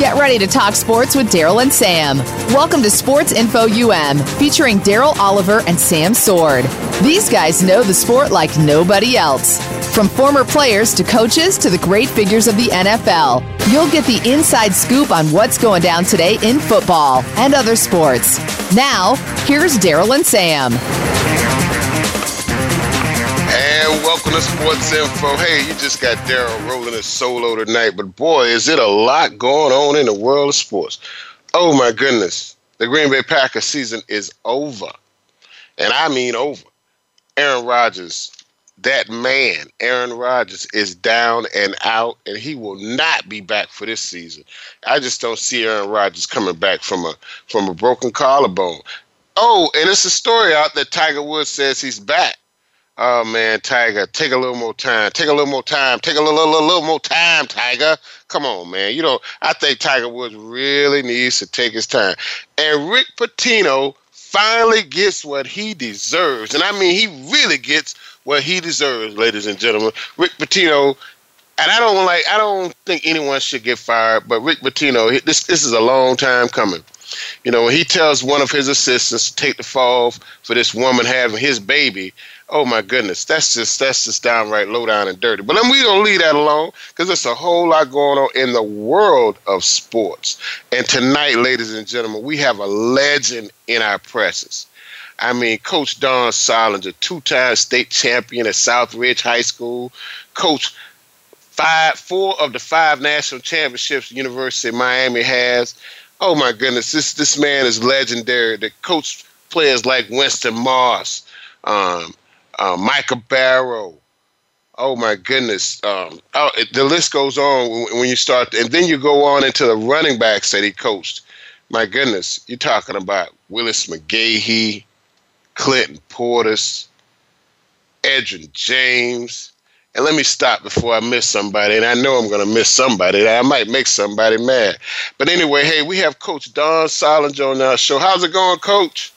Get ready to talk sports with Darryl and Sam. Welcome to Sports Info UM, featuring Darryl Oliver and Sam Sword. These guys know the sport like nobody else. From former players to coaches to the great figures of the NFL, you'll get the inside scoop on what's going down today in football and other sports. Now, here's Darryl and Sam. And welcome to Sports Info. Hey, you just got Darryl rolling a solo tonight, but boy, is it a lot going on in the world of sports. Oh my goodness. The Green Bay Packers season is over. And I mean over. Aaron Rodgers, that man, Aaron Rodgers, is down and out, and he will not be back for this season. I just don't see Aaron Rodgers coming back from a from a broken collarbone. Oh, and it's a story out that Tiger Woods says he's back. Oh man, Tiger, take a little more time. Take a little more time. Take a little, little, little more time, Tiger. Come on, man. You know, I think Tiger Woods really needs to take his time. And Rick Pitino finally gets what he deserves. And I mean, he really gets what he deserves, ladies and gentlemen. Rick Pitino, and I don't like, I don't think anyone should get fired, but Rick Pitino, this this is a long time coming. You know, he tells one of his assistants to take the fall for this woman having his baby, oh my goodness, that's just that's just downright low down and dirty. But then we don't leave that alone because there's a whole lot going on in the world of sports. And tonight, ladies and gentlemen, we have a legend in our presence. I mean, Coach Don Soldinger, two-time state champion at Southridge High School, coach five, four of the five national championships University of Miami has. Oh my goodness, this this man is legendary. The coach players like Winston Moss, um, uh, Micah Barrow. Oh my goodness! Um, oh, it, the list goes on when, when you start, and then you go on into the running backs that he coached. My goodness, you're talking about Willis McGahee, Clinton Portis, Edgerrin James. And let me stop before I miss somebody. And I know I'm going to miss somebody. I might make somebody mad. But anyway, hey, we have Coach Don Soldinger on our show. How's it going, Coach?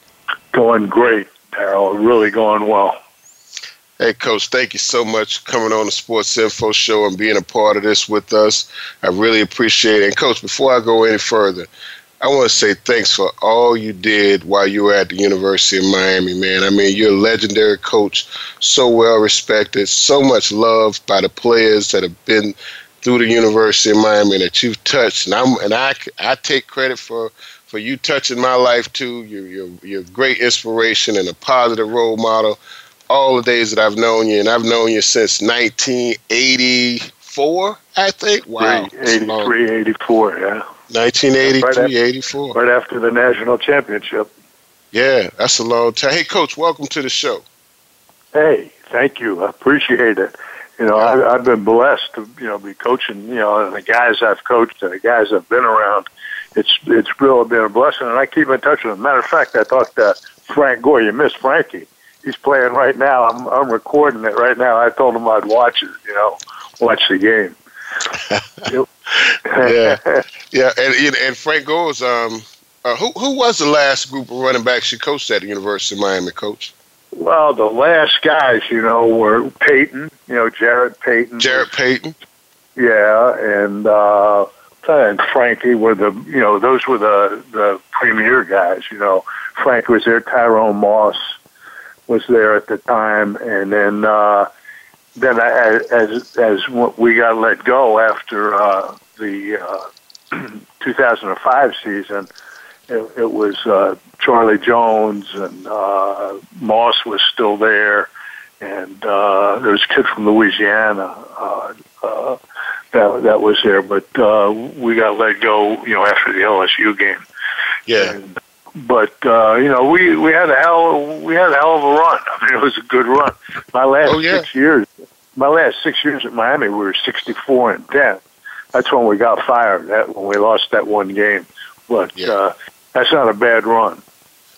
Going great, Darryl. Really going well. Hey, Coach, thank you so much for coming on the Sports Info Show and being a part of this with us. I really appreciate it. And, Coach, before I go any further, I want to say thanks for all you did while you were at the University of Miami, man. I mean, you're a legendary coach, so well respected, so much loved by the players that have been through the University of Miami that you've touched. And, I'm, and I, I take credit for, for you touching my life, too. You're, you're, you're a great inspiration and a positive role model all the days that I've known you, and I've known you since 1984, I think. Wow. 83, 84, yeah. 1983, right after, 84. Right after the national championship. Yeah, that's a long time. Hey, Coach, welcome to the show. Hey, thank you. I appreciate it. You know, I, I've been blessed to, you know, be coaching, you know, and the guys I've coached and the guys I've been around. It's it's really been a blessing, and I keep in touch with them. Matter of fact, I talked to Frank Gore. You missed Frankie he's playing right now. I'm I'm recording it right now. I told him I'd watch it. You know, watch the game. yeah, yeah, and and Frank goes. Um, uh, who who was the last group of running backs you coached at the University of Miami, Coach? Well, the last guys, you know, were Peyton, You know, Jarrett Payton. Jarrett Payton. Yeah, and uh, and Frankie were the you know those were the the premier guys. You know, Frank was there. Tyrone Moss was there at the time, and then uh, then I, as as we got let go after uh, the uh, 2005 season, it, it was uh, Charlie Jones and uh, Moss was still there, and uh, there was a kid from Louisiana. Uh, uh, that that was there, but uh, we got let go, you know, after the LSU game. Yeah. And, but uh, you know, we we had a hell we had a hell of a run. I mean, it was a good run. My last oh, yeah. six years, my last six years at Miami, we were sixty four and ten. That's when we got fired. That when we lost that one game. But yeah. uh, that's not a bad run.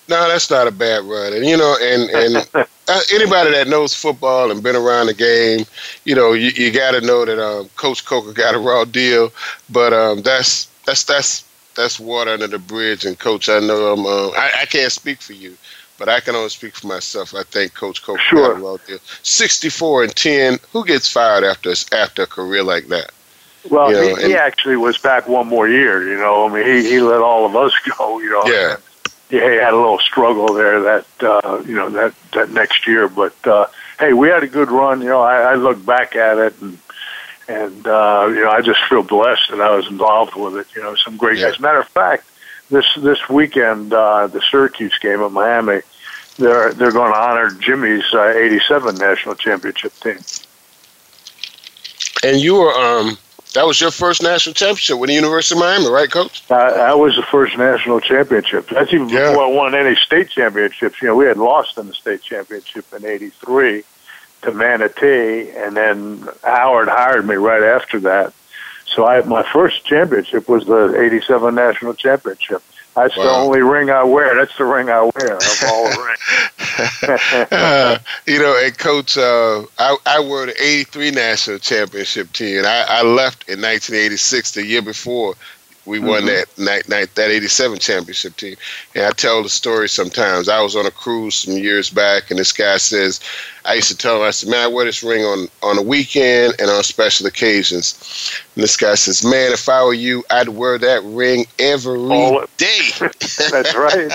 No, that's not a bad run. And you know, and and uh, anybody that knows football and been around the game, you know, you, you got to know that um, Coach Coker got a raw deal. But um, that's that's that's that's water under the bridge. And Coach, I know I'm. Uh, I, I can't speak for you, but I can only speak for myself. I think Coach Coker sure. got a raw deal. Sixty-four and ten. Who gets fired after after a career like that? Well, you know, he, he actually was back one more year. You know, I mean, he he let all of us go. You know. Yeah yeah, he had a little struggle there that uh, you know that that next year. But uh, hey, we had a good run. You know, I, I look back at it and and uh, you know I just feel blessed that I was involved with it. You know, some great. Yeah. As a matter of fact, this this weekend uh, the Syracuse game at Miami, they're they're going to honor Jimmy's uh, '87 national championship team. And you were um that was your first national championship with the University of Miami, right, Coach? Uh, that was the first national championship. That's even Yeah. before I won any state championships. You know, we had lost in the state championship in '83 to Manatee, and then Howard hired me right after that. So I my first championship was the '87 national championship. That's the only ring I wear. That's the ring I wear of all the rings. Uh, you know, and Coach, uh, I, I wore the 83 national championship team, and I, I left in 1986, the year before we won Mhm. that night, night, that 87 championship team. And I tell the story sometimes. I was on a cruise some years back, and this guy says, I used to tell him, I said, man, I wear this ring on, on the weekend and on special occasions. And this guy says, man, if I were you, I'd wear that ring every All- day. That's right.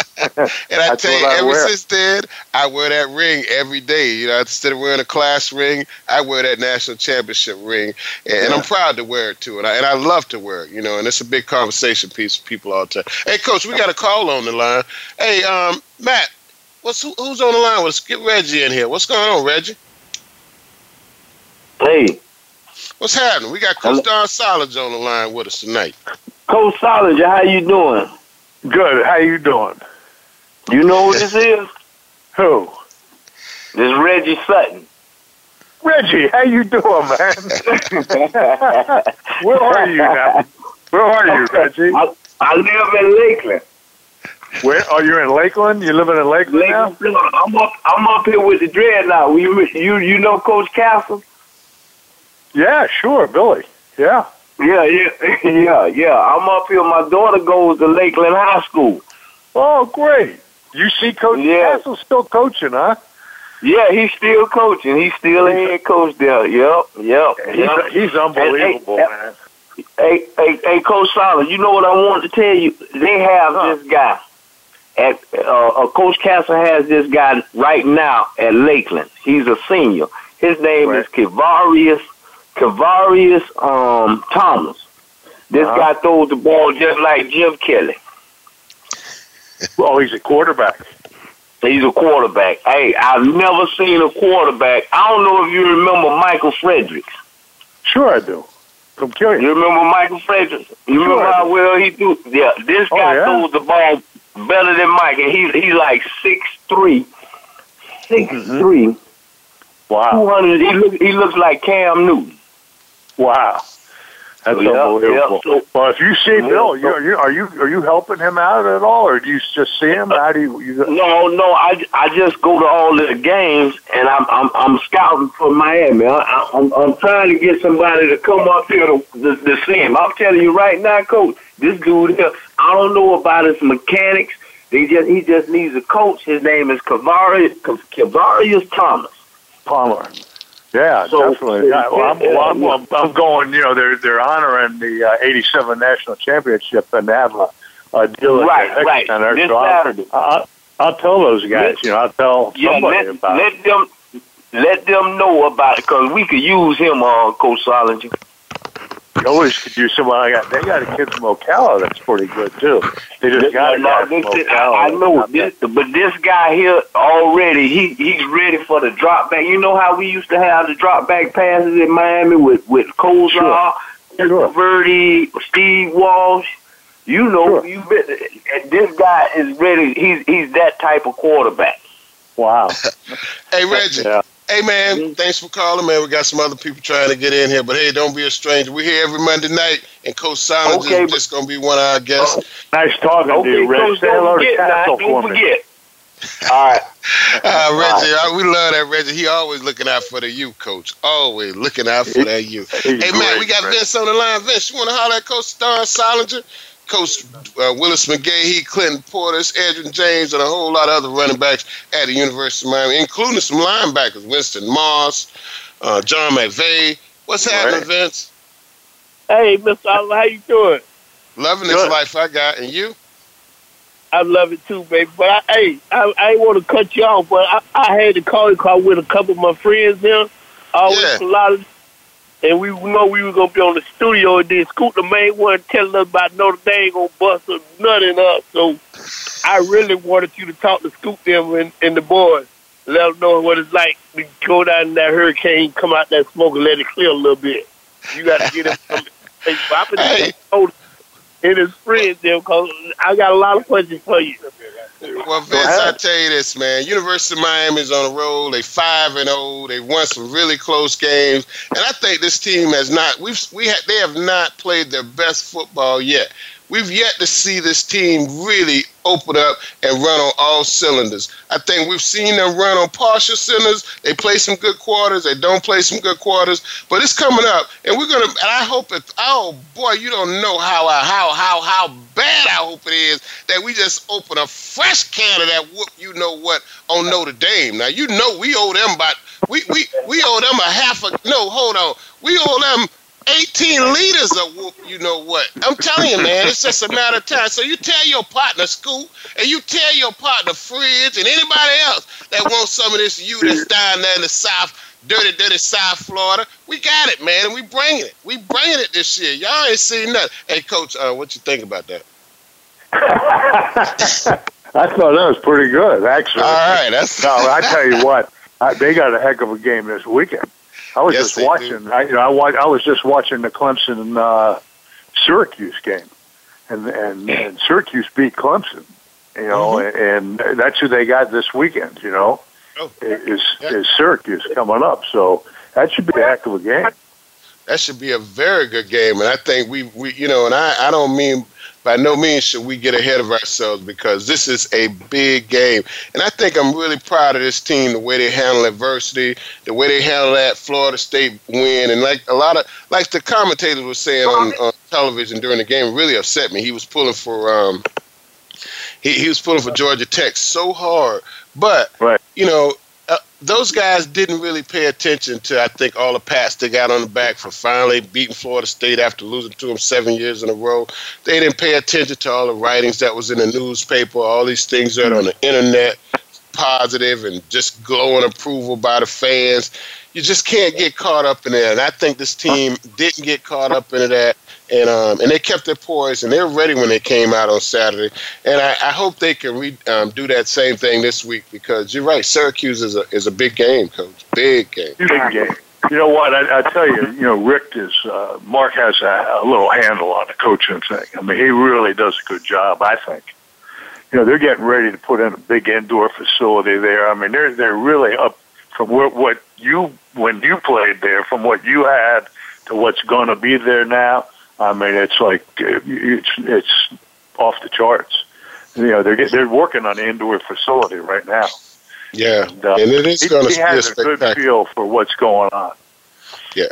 And I tell you, I ever wear. since then, I wear that ring every day. You know, instead of wearing a class ring, I wear that national championship ring, and, and I'm proud to wear it too. And I, and I love to wear it. You know, and it's a big conversation piece for people all the time. Hey, Coach, we got a call on the line. Hey, um, Matt, what's who, who's on the line? Let's get Reggie in here. What's going on, Reggie? Hey, What's happening? We got Coach Don Solage on the line with us tonight. Coach Soldinger, how you doing? Good. How you doing? You know who this is? Who? This Reggie Sutton. Reggie, how you doing, man? Where are you now? Where are you, Reggie? I, I live in Lakeland. Where oh, are you in Lakeland? You living in Lakeland now? Lakeland. I'm up. I'm up here with the dreadnought. You you you know Coach Castle? Yeah, sure, Billy. Yeah. Yeah, yeah, yeah, yeah. I'm up here. My daughter goes to Lakeland High School. Oh, great. You see Coach Yeah. Castle still coaching, huh? Yeah, he's still coaching. He's still a head coach there. Yep, yep. He's, yep. he's unbelievable, And, man. Hey, hey, hey, Coach Solid, you know what I wanted to tell you? They have Huh. this guy. At uh, uh, Coach Castle has this guy right now at Lakeland. He's a senior. His name Right. is Kavarius Kavarius um, Thomas. This Uh-huh. guy throws the ball just like Jim Kelly. Oh, he's a quarterback. He's a quarterback. Hey, I've never seen a quarterback. I don't know if you remember Michael Fredericks. Sure, I do. From Curious. You remember Michael Fredericks? You Sure remember how well he threw? Yeah, this Oh, guy yeah. throws the ball better than Mike, and he's he's like six three, six Mhm. three, Wow. two hundred. He look he looks like Cam Newton. Wow. That's Yeah, unbelievable. yeah, so- well, if you see Bill, you, are you are you are you helping him out at all, or do you just see him? How do you? you No, no, I, I just go to all the games, and I'm I'm I'm scouting for Miami. I, I, I'm I'm trying to get somebody to come up here to, to, to see him. I'm telling you right now, coach, this dude here, I don't know about his mechanics. They just he just needs a coach. His name is Kavarius Kavarius Thomas. Palmer. Yeah, So- definitely. Yeah, well, I'm, well, I'm, I'm, going. You know, they're they're honoring the uh, '87 national championship, and have a, a deal at Right, the right. Center. This so I'll, Saturday. I'll, I'll tell those guys. You know, I'll tell Yeah, somebody let, about it. let them let them know about it because we could use him, uh, Coach Soldinger. You always could use somebody. I got they got a kid from Ocala that's pretty good too. They just got No, this from Ocala. I, I know, this, but this guy here already, he he's ready for the drop back. You know how we used to have the drop back passes in Miami with with Kosar, Sure. Verdi, Steve Walsh. You know, Sure. you bet, this guy is ready. He's he's that type of quarterback. Wow. Hey, Reggie. Yeah. Hey man, Mm-hmm. thanks for calling, man. We got some other people trying to get in here, but hey, don't be a stranger. We're here every Monday night, and Coach Silence Okay, is just gonna be one of our guests. Nice talking to you, Rich. Coach, Say hello don't to forget, Castle don't for me. forget. All right. Uh, Reggie, uh, we love that Reggie. He always looking out for the youth, coach. Always looking out for that youth. Hey, man, we got Vince on the line. Vince, you want to holler at Coach Star Soldinger? Coach uh, Willis McGahee, Clinton Portis, Edgerrin James, and a whole lot of other running backs at the University of Miami, including some linebackers, Winston Moss, uh, John McVeigh. What's happening, right. Vince? Hey, Mr. Oliver, how you doing? Loving this Good. life I got, and you? I love it too, baby. But I, hey, I, I ain't want to cut you off, but I, I had to call you call with a couple of my friends here. Always yeah. a lot of and we know we were gonna be on the studio, and then Scoot the main one telling us about Notre Dame gonna bust nut in us. So I really wanted you to talk to Scoot them and, and the boys, let them know what it's like to go down in that hurricane, come out that smoke, and let it clear a little bit. You got to get it. From, hey, and his friends there because I got a lot of questions for you. Well, Vince, I tell you this, man. University of Miami is on a roll. They five and zero. Oh. They won some really close games, and I think this team has not. We've we ha, they have not played their best football yet. We've yet to see this team really open up and run on all cylinders. I think we've seen them run on partial cylinders. They play some good quarters. They don't play some good quarters. But it's coming up, and we're gonna. And I hope it. Oh boy, you don't know how how how how bad I hope it is that we just open a fresh can of that whoop. You know what on Notre Dame. Now you know we owe them about we we we owe them a half a no. Hold on, we owe them 18 liters of whoop, you know what. I'm telling you, man, it's just a matter of time. So you tell your partner, Scoot, and you tell your partner, Fridge, and anybody else that wants some of this you that's down there in the South, dirty, dirty South Florida. We got it, man, and we bringing it. We bringing it this year. Y'all ain't seen nothing. Hey, Coach, uh, what you think about that? I thought that was pretty good, actually. All right, that's. no, I tell you what, I, they got a heck of a game this weekend. I was yes, just watching. I, you know, I, watch, I was just watching the Clemson uh, Syracuse game, and and, and Syracuse beat Clemson. You know, mm-hmm. and that's who they got this weekend. You know, oh. is yeah. is Syracuse coming up? So that should be a heck of a game. That should be a very good game, and I think we we you know, and I I don't mean by no means should we get ahead of ourselves because this is a big game. And I think I'm really proud of this team, the way they handle adversity, the way they handle that Florida State win. And like a lot of, like the commentators were saying on, on television during the game, really upset me. He was pulling for, um, he, he was pulling for Georgia Tech so hard. But, right. you know, Uh, those guys didn't really pay attention to, I think, all the pats they got on the back for finally beating Florida State after losing to them seven years in a row. They didn't pay attention to all the writings that was in the newspaper, all these things that on the internet, positive and just glowing approval by the fans. You just can't get caught up in that. And I think this team didn't get caught up into that and um, and they kept their poise and they're ready when they came out on Saturday. And I, I hope they can re, um, do that same thing this week because you're right. Syracuse is a is a big game, coach. Big game. Big game. You know what? I, I tell you, you know, Richt is uh, Mark has a, a little handle on the coaching thing. I mean, he really does a good job. I think. You know, they're getting ready to put in a big indoor facility there. I mean, they're they're really up from what, what you when you played there, from what you had to what's going to be there now. I mean, it's like it's it's off the charts. You know, they're they're working on an indoor facility right now. Yeah, and, uh, and it is going to be a, a good feel for what's going on. Yeah,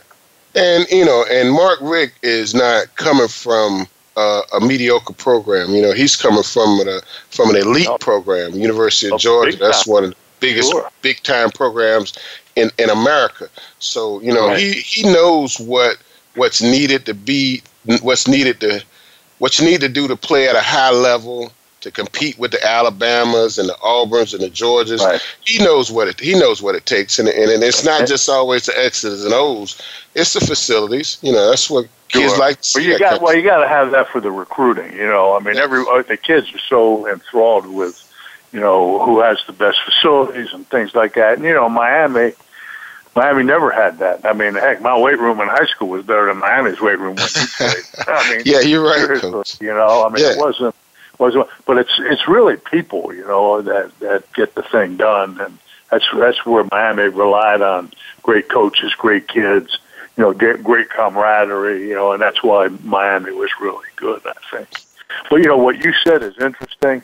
and you know, and Mark Richt is not coming from uh, a mediocre program. You know, he's coming from a from an elite program, University of oh, Georgia. That's one of the biggest sure. big time programs in in America. So you know, right. he he knows what what's needed to be what's needed to what you need to do to play at a high level to compete with the Alabamas and the Auburns and the Georgias. Right. He knows what it he knows what it takes, and, and, and it's not just always the X's and O's. It's the facilities. You know, that's what sure. kids like. well, you got well, you got to have that for the recruiting. You know, I mean, every uh, the kids are so enthralled with, you know, who has the best facilities and things like that. And you know, Miami Miami never had that. I mean, heck, my weight room in high school was better than Miami's weight room when you played. I mean, yeah, you're right. Coach. You know, I mean, yeah. it wasn't wasn't, but it's it's really people, you know, that that get the thing done, and that's that's where Miami relied on great coaches, great kids, you know, get great camaraderie, you know, and that's why Miami was really good, I think. But you know what you said is interesting.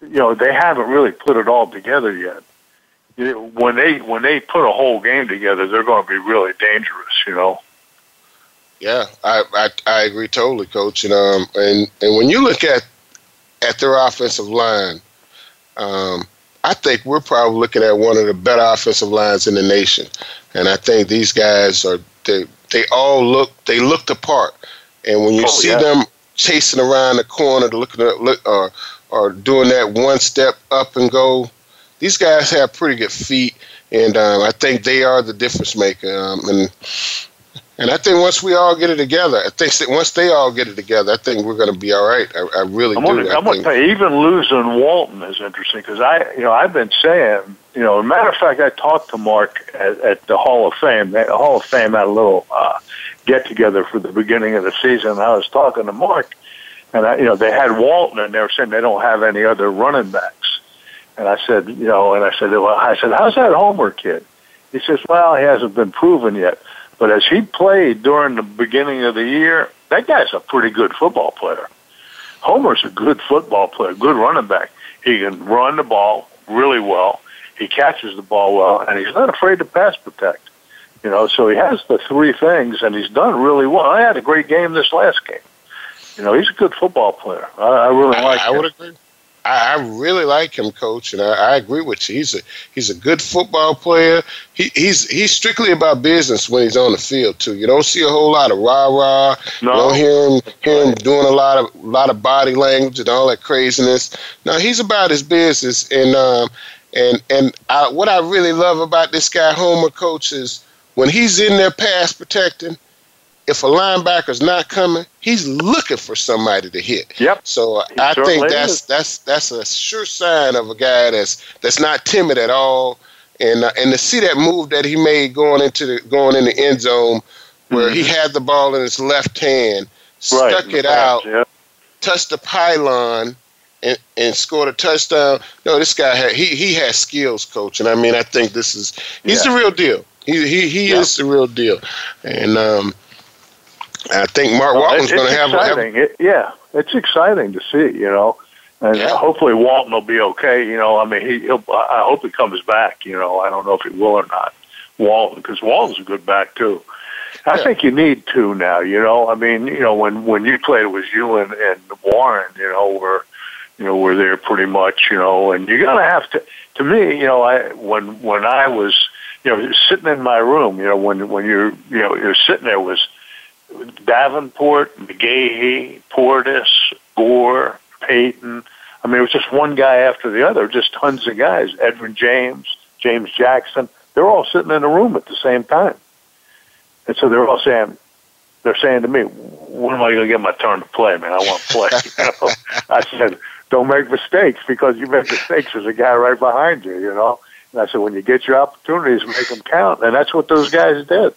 you know, they haven't really put it all together yet. When they when they put a whole game together, they're going to be really dangerous. You know. Yeah, I, I I agree totally, coach. And um and and when you look at at their offensive line, um, I think we're probably looking at one of the better offensive lines in the nation. And I think these guys are they they all look they look the part. And when you oh, see yeah. them chasing around the corner, looking at look or or doing that one step up and go, these guys have pretty good feet, and um, I think they are the difference maker. Um, and and I think once we all get it together, I think that once they all get it together, I think we're going to be all right. I, I really I'm do. Gonna, I'm going to tell you, even losing Walton is interesting because I, you know, I've been saying, you know, as a matter of fact, I talked to Mark at, at the Hall of Fame. The Hall of Fame had a little uh, get together for the beginning of the season. And I was talking to Mark, and I, you know, they had Walton, and they were saying they don't have any other running backs. And I said, you know, and I said, well, I said, how's that Homer kid? He says, well, he hasn't been proven yet. But as he played during the beginning of the year, that guy's a pretty good football player. Homer's a good football player, good running back. He can run the ball really well. He catches the ball well, and he's not afraid to pass protect. You know, so he has the three things, and he's done really well. I had a great game this last game. You know, he's a good football player. I, I really like. I, I would agree. I, I really like him, coach, and I, I agree with you. He's a he's a good football player. He, he's he's strictly about business when he's on the field too. You don't see a whole lot of rah rah. No. You don't hear him hear him doing a lot of lot of body language and all that craziness. No, he's about his business, and um, and and I, what I really love about this guy Homer, coach, is when he's in there pass protecting if a linebacker's not coming, he's looking for somebody to hit. Yep. So he I think that's is. that's that's a sure sign of a guy that's that's not timid at all, and uh, and to see that move that he made going into the going in the end zone, where mm-hmm. he had the ball in his left hand, stuck right, it out, yep. touched the pylon. And, and scored a touchdown. No, this guy had he he has skills, coach, and I mean I think this is he's yeah. the real deal. He he he yep. is the real deal, and um, I think Mark well, Walton's going to have, have it, yeah, it's exciting to see, you know, and yeah. hopefully Walton will be okay. You know, I mean, he, he'll. I hope he comes back. You know, I don't know if he will or not. Walton, because Walton's a good back too. I yeah. think you need two now. You know, I mean, you know, when when you played, it was you and, and Warren. You know, were you know were there pretty much. You know, and you're gonna have to. To me, you know, I when when I was you know sitting in my room, you know, when when you're you know you're sitting there was Davenport, McGahee, Portis, Gore, Payton. I mean, it was just one guy after the other, just tons of guys. Edgerrin James, James Jackson. They're all sitting in a room at the same time. And so they're all saying, they're saying to me, when am I going to get my turn to play, man? I want to play. you know? I said, don't make mistakes because you make mistakes. There's a guy right behind you, you know. And I said, when you get your opportunities, make them count. And that's what those guys did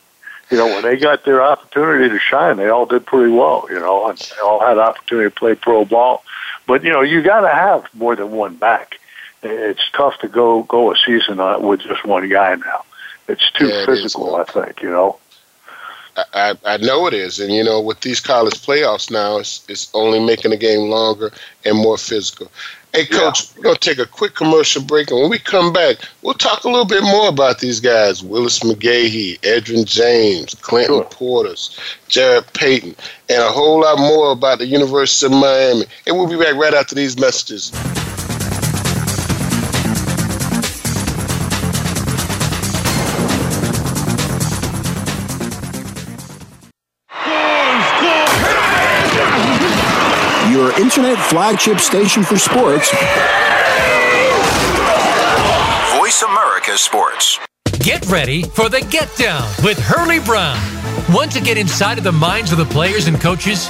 you know, when they got their opportunity to shine, they all did pretty well, you know, and they all had opportunity to play pro ball. But, you know, you got to have more than one back. It's tough to go go a season with just one guy now. It's too yeah, physical, I think, you know. I, I know it is, and you know, with these college playoffs now, it's it's only making the game longer and more physical. Hey, Coach, yeah. we're going to take a quick commercial break. And when we come back, we'll talk a little bit more about these guys Willis McGahee, Edgerrin James, Clinton sure. Portis, Jarrett Payton, and a whole lot more about the University of Miami. And we'll be back right after these messages. Internet flagship station for sports. Voice America Sports. Get ready for the Get Down with Hurley Brown. Want to get inside of the minds of the players and coaches?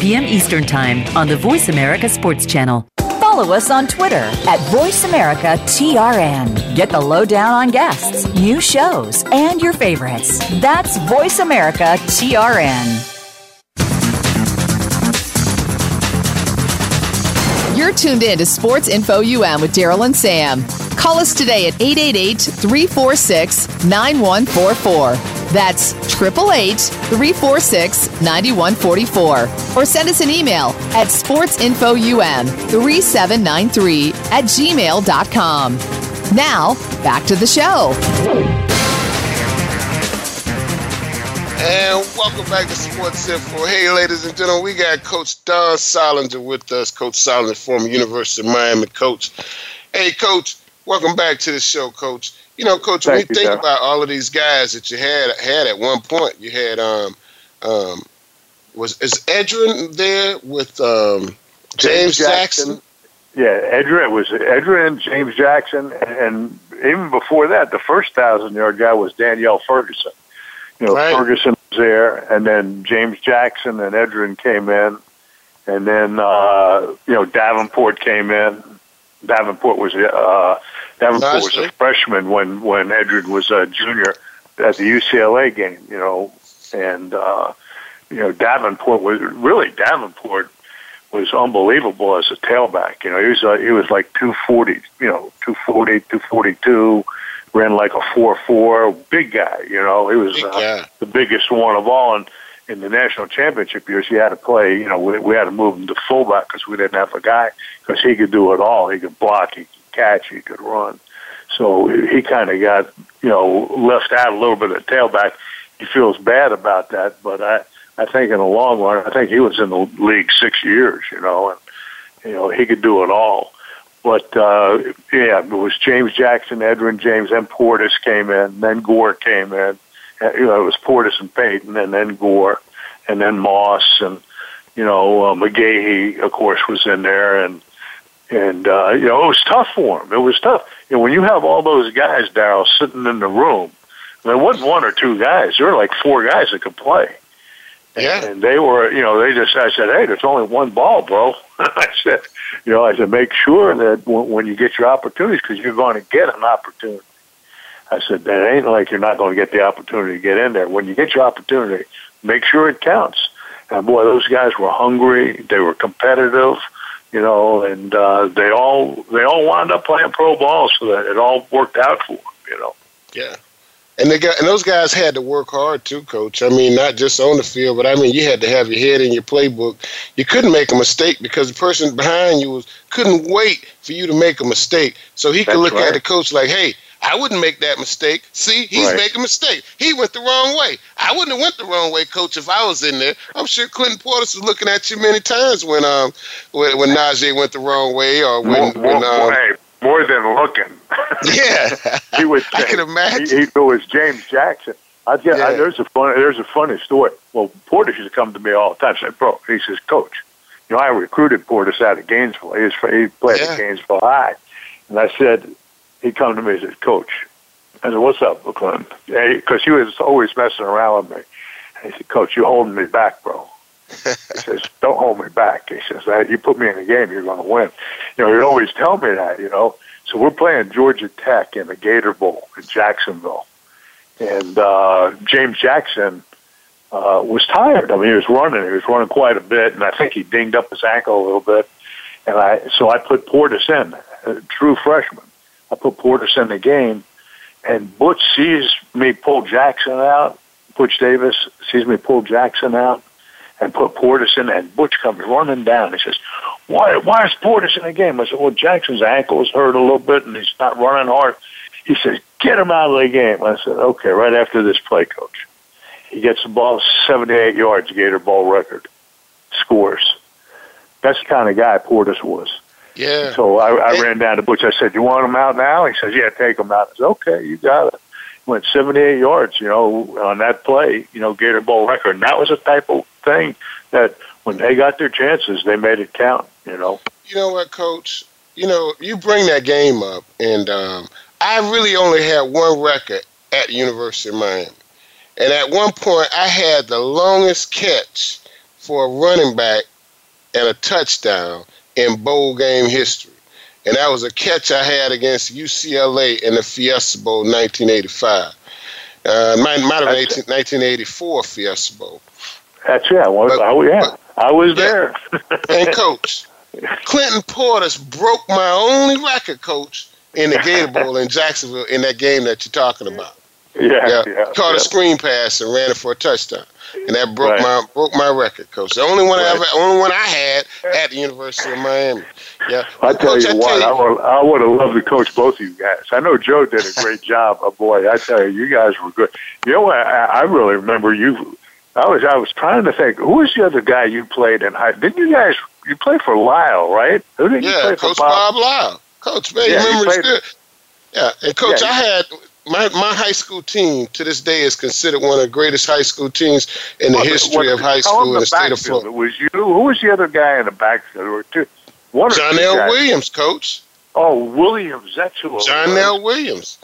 p.m. Eastern Time on the Voice America Sports Channel. Follow us on Twitter at VoiceAmericaTRN. Get the lowdown on guests, new shows, and your favorites. That's VoiceAmericaTRN. You're tuned in to Sports Info UM with Darryl and Sam. Call us today at 888 346 9144. That's 888 346 9144. Or send us an email at sportsinfoum3793 at gmail.com. Now, back to the show. And welcome back to Sports Info. Hey, ladies and gentlemen, we got Coach Don Soldinger with us. Coach Soldinger, former University of Miami coach. Hey, Coach, welcome back to the show, Coach. You know, Coach, Thank when you you, think Don. about all of these guys that you had had at one point, you had um um was is Edgerrin there with um James, Jackson? Yeah, Edgerrin was Edgerrin, James Jackson, and even before that, the first thousand yard guy was Danyell Ferguson. You know, Right. Ferguson was there, and then James Jackson and Edgerrin came in, and then uh, you know Davenport came in. Davenport was uh, Davenport was a freshman when when Edgerrin was a junior at the UCLA game. You know, and uh, you know Davenport was really Davenport was unbelievable as a tailback. You know, he was uh, he was like 240, you know, 240, 242, ran like a 4-4, big guy, you know. He was uh, the biggest one of all and in the national championship years he had to play, you know, we, we had to move him to fullback because we didn't have a guy because he could do it all. He could block, he could catch, he could run. So he kind of got, you know, left out a little bit of tailback. He feels bad about that, but I I think in the long run, I think he was in the league six years, you know, and you know he could do it all. But uh, yeah, it was James Jackson, Edgerrin James, then Portis came in, then Gore came in. Uh, You know, it was Portis and Payton, and then Gore, and then Moss, and you know uh, McGahee, of course, was in there, and and uh, you know it was tough for him. It was tough. You know, when you have all those guys, Darryl, sitting in the room, there wasn't one or two guys. There were like four guys that could play. Yeah. And they were, you know, they just, I said, hey, there's only one ball, bro. I said, you know, I said, make sure that when, when you get your opportunities, because you're going to get an opportunity. I said, that ain't like you're not going to get the opportunity to get in there. When you get your opportunity, make sure it counts. And boy, those guys were hungry. They were competitive, you know, and uh, they all they all wound up playing pro ball, so that it all worked out for them, you know. Yeah. And they got and those guys had to work hard too, coach. I mean, not just on the field, but I mean you had to have your head in your playbook. You couldn't make a mistake because the person behind you was couldn't wait for you to make a mistake. So he could look right. at the coach like, Hey, I wouldn't make that mistake. See, he's Right. making a mistake. He went the wrong way. I wouldn't have went the wrong way, coach, if I was in there. I'm sure Clinton Portis was looking at you many times when um when, when Najeh went the wrong way or when, more, when more, um, hey, more than looking. Yeah. he was. I can imagine. He, he, it was James Jackson. I I, Yeah. there's a funny, there's a funny story. Well, Portis used to come to me all the time. Say, bro, he says, Coach, you know, I recruited Portis out of Gainesville. He was, he played Yeah. at Gainesville High, and I said, he come to me and says, Coach, I said, what's up, Clinton? Because he was always messing around with me. And he said, Coach, you're holding me back, bro. he says, "Don't hold me back." He says, "That you put me in a game, you're going to win." You know, he'd always tell me that. You know, so we're playing Georgia Tech in the Gator Bowl in Jacksonville, and uh, James Jackson uh, was tired. I mean, he was running. He was running quite a bit, and I think he dinged up his ankle a little bit. And I so I put Portis in, a true freshman. I put Portis in the game, and Butch sees me pull Jackson out. Butch Davis sees me pull Jackson out and put Portis in, and Butch comes running down. He says, "Why? Why is Portis in the game?" I said, "Well, Jackson's ankle is hurt a little bit, and he's not running hard." He says, "Get him out of the game." I said, "Okay." Right after this play, coach, he gets the ball 78 yards, Gator Bowl record, scores. That's the kind of guy Portis was. Yeah. So I, I ran down to Butch. I said, "You want him out now?" He says, "Yeah, take him out." I said, "Okay, you got it." Went 78 yards, you know, on that play, you know, Gator Bowl record. And that was a type of thing that when they got their chances, they made it count. You know. You know what, Coach? You know, you bring that game up, and um, I really only had one record at the University of Miami, and at one point I had the longest catch for a running back and a touchdown in bowl game history. And that was a catch I had against UCLA in the Fiesta Bowl 1985. Uh, might, might have been 18, 1984 Fiesta Bowl. That's yeah. Well, but, yeah, but, I was there. and coach, Clinton Portis broke my only record, coach, in the Gator Bowl in Jacksonville in that game that you're talking about. Yeah, yeah. yeah caught yeah. a screen pass and ran it for a touchdown and that broke right. my broke my record, coach. The only one right. I ever, only one I had at the University of Miami. Yeah, I tell coach, you I what, tell you, I would I would have loved to coach both of you guys. I know Joe did a great job, but boy, I tell you, you guys were good. You know, I, I really remember you. I was I was trying to think who was the other guy you played in high. Didn't you guys you played for Lyle, right? Who did yeah, you play Coach for? Bob, Bob Lisle. Coach, man, yeah, you remember good. Yeah, and coach, yeah, I had my my high school team to this day is considered one of the greatest high school teams in the well, history of high school in the, the state of Florida. It was you. Who was the other guy in the backfield? Were two. One John L. Williams, coach. Oh, Williams. That's who. John L. Williams.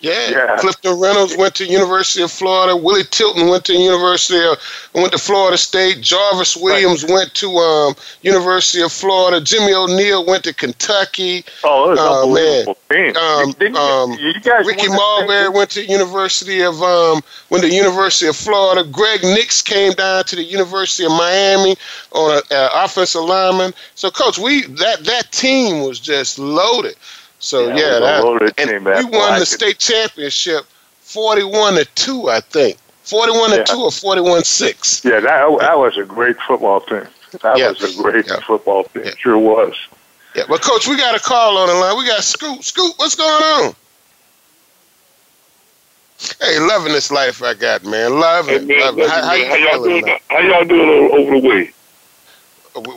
Yeah. yeah. Clifton Reynolds went to University of Florida. Willie Tilton went to University of went to Florida State. Jarvis Williams right. went to um, University of Florida. Jimmy O'Neill went to Kentucky. Oh, it was uh, unbelievable man. Um, you, um, you guys Ricky Marbury went to University of um, went to University of Florida. Greg Nix came down to the University of Miami on an offensive lineman. So, coach, we that that team was just loaded. So yeah, yeah that, and we won the state championship, forty-one to two, I think. Forty-one to two or forty-one six. Yeah, that that was a great football team. That yeah. was a great yeah. football team. Sure was. Yeah, but coach, we got a call on the line. We got Scoop. Scoop, what's going on? Hey, loving this life I got, man. Loving hey, man, it. Loving. How, how, how, y'all doing? How y'all doing over the way?